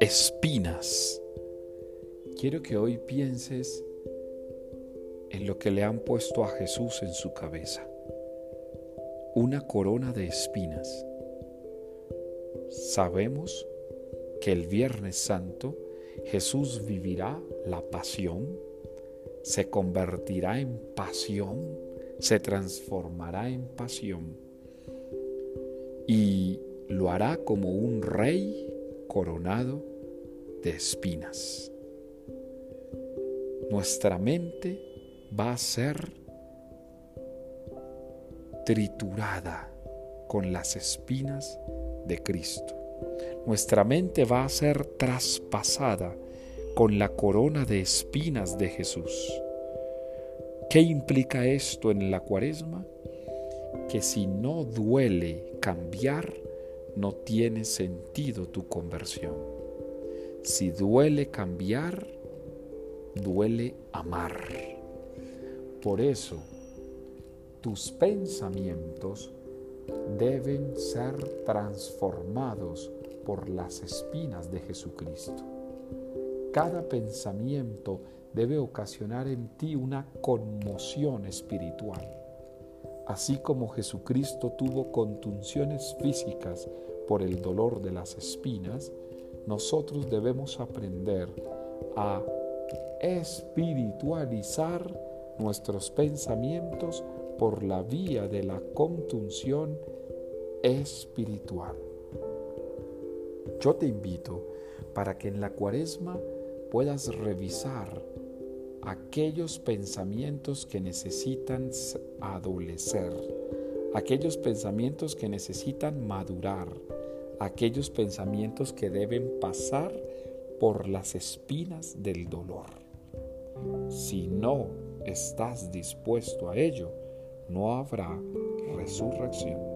Espinas. Quiero que hoy pienses en lo que le han puesto a Jesús en su cabeza. Una corona de espinas. Sabemos que el Viernes Santo Jesús vivirá la pasión, se convertirá en pasión, se transformará en pasión y lo hará como un rey coronado de espinas. Nuestra mente va a ser triturada con las espinas de Cristo. Nuestra mente va a ser traspasada con la corona de espinas de Jesús. ¿Qué implica esto en la cuaresma? Que si no duele cambiar, no tiene sentido tu conversión. Si duele cambiar, duele amar. Por eso, tus pensamientos deben ser transformados por las espinas de Jesucristo. Cada pensamiento debe ocasionar en ti una conmoción espiritual. Así como Jesucristo tuvo contunciones físicas por el dolor de las espinas, nosotros debemos aprender a espiritualizar nuestros pensamientos por la vía de la contunción espiritual. Yo te invito para que en la cuaresma puedas revisar aquellos pensamientos que necesitan adolecer, aquellos pensamientos que necesitan madurar, aquellos pensamientos que deben pasar por las espinas del dolor. Si no estás dispuesto a ello, no habrá resurrección.